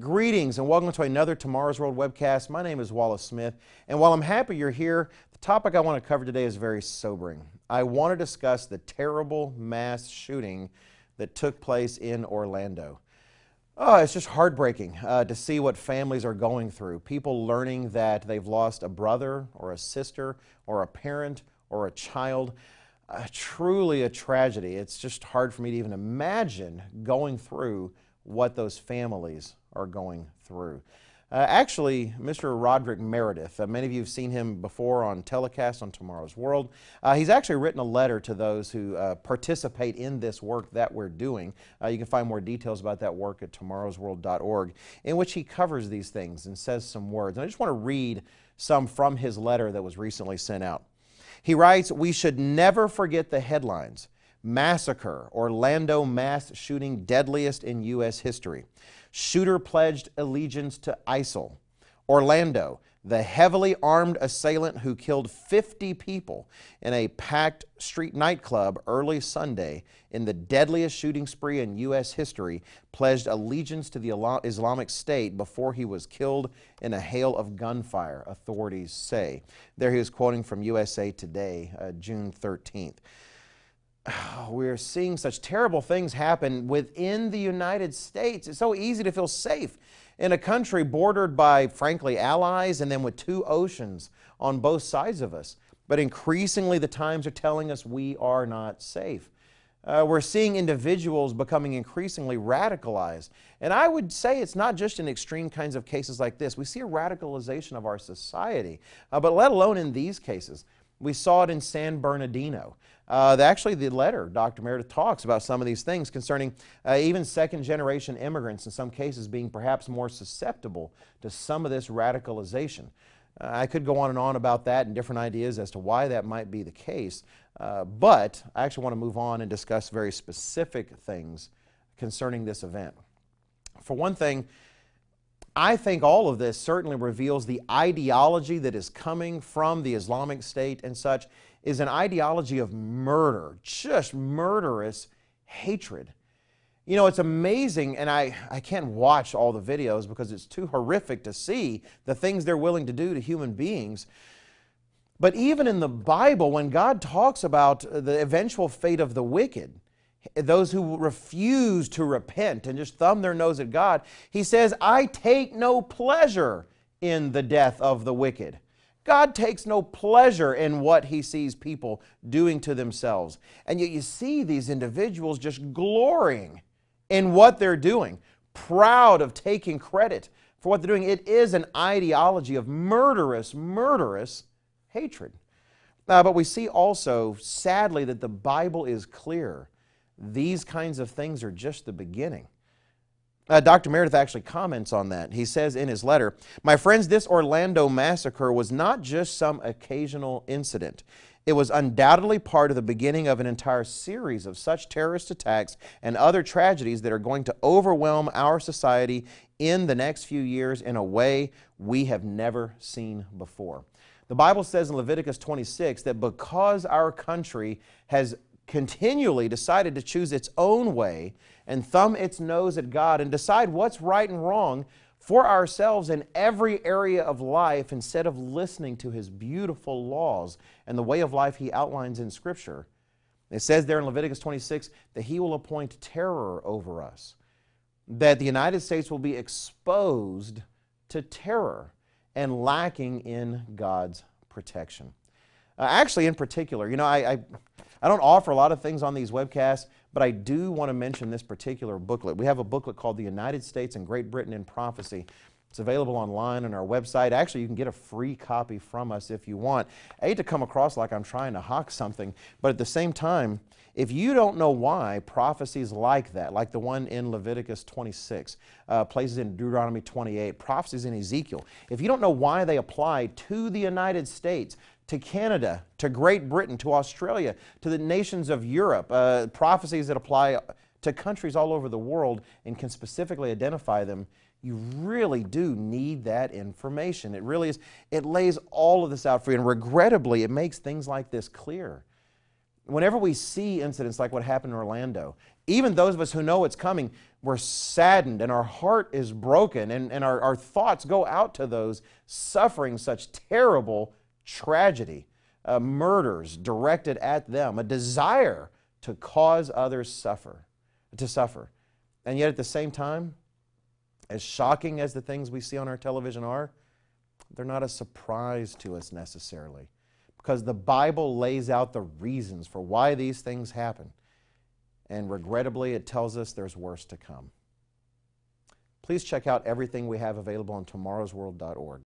Greetings and welcome to another Tomorrow's World webcast. My name is Wallace Smith, and while I'm happy you're here, the topic I want to cover today is very sobering. I want to discuss the terrible mass shooting that took place in Orlando. Oh, it's just heartbreaking uh, to see what families are going through. People learning that they've lost a brother or a sister or a parent or a child. Uh, truly a tragedy. It's just hard for me to even imagine going through what those families are going through. Uh, actually, Mr. Roderick Meredith, uh, many of you have seen him before on telecast on Tomorrow's World. Uh, he's actually written a letter to those who uh, participate in this work that we're doing. Uh, you can find more details about that work at tomorrowsworld.org, in which he covers these things and says some words. And I just want to read some from his letter that was recently sent out. He writes, We should never forget the headlines. Massacre, Orlando mass shooting deadliest in U.S. history. Shooter pledged allegiance to ISIL. Orlando, the heavily armed assailant who killed 50 people in a packed street nightclub early Sunday in the deadliest shooting spree in U.S. history, pledged allegiance to the Islamic State before he was killed in a hail of gunfire, authorities say. There he was quoting from USA Today, uh, June 13th. We're seeing such terrible things happen within the United States. It's so easy to feel safe in a country bordered by, frankly, allies and then with two oceans on both sides of us. But increasingly, the times are telling us we are not safe. Uh, we're seeing individuals becoming increasingly radicalized. And I would say it's not just in extreme kinds of cases like this. We see a radicalization of our society, uh, but let alone in these cases. We saw it in San Bernardino. Uh, actually, the letter, Dr. Meredith talks about some of these things concerning uh, even second generation immigrants, in some cases, being perhaps more susceptible to some of this radicalization. Uh, I could go on and on about that and different ideas as to why that might be the case, uh, but I actually want to move on and discuss very specific things concerning this event. For one thing, I think all of this certainly reveals the ideology that is coming from the Islamic State and such is an ideology of murder, just murderous hatred. You know, it's amazing, and I, I can't watch all the videos because it's too horrific to see the things they're willing to do to human beings. But even in the Bible, when God talks about the eventual fate of the wicked, those who refuse to repent and just thumb their nose at God, He says, I take no pleasure in the death of the wicked. God takes no pleasure in what he sees people doing to themselves. And yet you see these individuals just glorying in what they're doing, proud of taking credit for what they're doing. It is an ideology of murderous, murderous hatred. Uh, but we see also, sadly, that the Bible is clear. These kinds of things are just the beginning. Uh, Dr. Meredith actually comments on that. He says in his letter, My friends, this Orlando massacre was not just some occasional incident. It was undoubtedly part of the beginning of an entire series of such terrorist attacks and other tragedies that are going to overwhelm our society in the next few years in a way we have never seen before. The Bible says in Leviticus 26 that because our country has continually decided to choose its own way and thumb its nose at God and decide what's right and wrong for ourselves in every area of life instead of listening to His beautiful laws and the way of life He outlines in Scripture. It says there in Leviticus 26 that He will appoint terror over us, that the United States will be exposed to terror and lacking in God's protection. Uh, actually, in particular, you know, I, I, I don't offer a lot of things on these webcasts, but I do want to mention this particular booklet. We have a booklet called The United States and Great Britain in Prophecy. It's available online on our website. Actually, you can get a free copy from us if you want. Hate to come across like I'm trying to hawk something, but at the same time, if you don't know why prophecies like that, like the one in Leviticus 26, uh, places in Deuteronomy 28, prophecies in Ezekiel, if you don't know why they apply to the United States, to Canada, to Great Britain, to Australia, to the nations of Europe, uh, prophecies that apply to countries all over the world and can specifically identify them, you really do need that information. It really is, it lays all of this out for you, and regrettably, it makes things like this clear. Whenever we see incidents like what happened in Orlando, even those of us who know it's coming, we're saddened and our heart is broken, and, and our, our thoughts go out to those suffering such terrible tragedy, uh, murders directed at them, a desire to cause others suffer, to suffer. And yet at the same time, as shocking as the things we see on our television are, they're not a surprise to us necessarily because the Bible lays out the reasons for why these things happen. And regrettably, it tells us there's worse to come. Please check out everything we have available on tomorrowsworld.org.